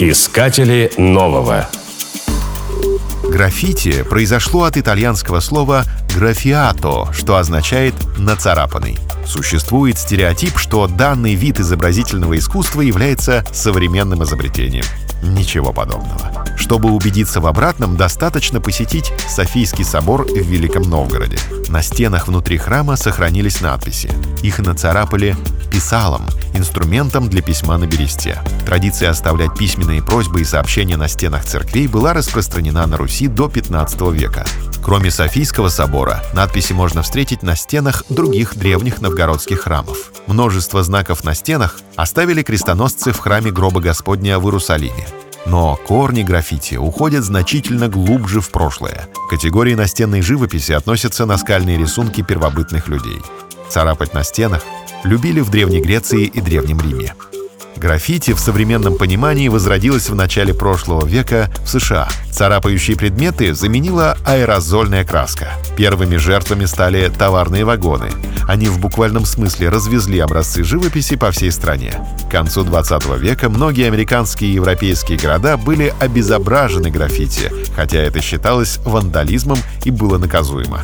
Искатели нового. Граффити произошло от итальянского слова «графиато», что означает «нацарапанный». Существует стереотип, что данный вид изобразительного искусства является современным изобретением. Ничего подобного. Чтобы убедиться в обратном, достаточно посетить Софийский собор в Великом Новгороде. На стенах внутри храма сохранились надписи. Их нацарапали писалом, инструментом для письма на бересте. Традиция оставлять письменные просьбы и сообщения на стенах церквей была распространена на Руси до 15 века. Кроме Софийского собора, надписи можно встретить на стенах других древних новгородских храмов. Множество знаков на стенах оставили крестоносцы в храме гроба Господня в Иерусалиме. Но корни граффити уходят значительно глубже в прошлое. К категории настенной живописи относятся наскальные рисунки первобытных людей. Царапать на стенах любили в Древней Греции и Древнем Риме. Граффити в современном понимании возродилось в начале прошлого века в США. Царапающие предметы заменила аэрозольная краска. Первыми жертвами стали товарные вагоны. Они в буквальном смысле развезли образцы живописи по всей стране. К концу 20 века многие американские и европейские города были обезображены граффити, хотя это считалось вандализмом и было наказуемо.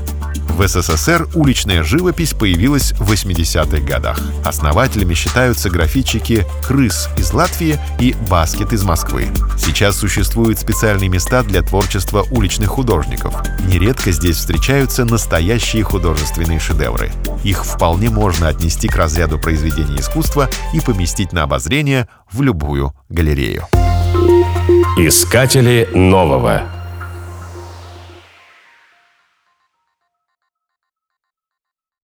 В СССР уличная живопись появилась в 80-х годах. Основателями считаются графитчики «Крыс» из Латвии и «Баскет» из Москвы. Сейчас существуют специальные места для творчества уличных художников. Нередко здесь встречаются настоящие художественные шедевры. Их вполне можно отнести к разряду произведений искусства и поместить на обозрение в любую галерею. Искатели нового.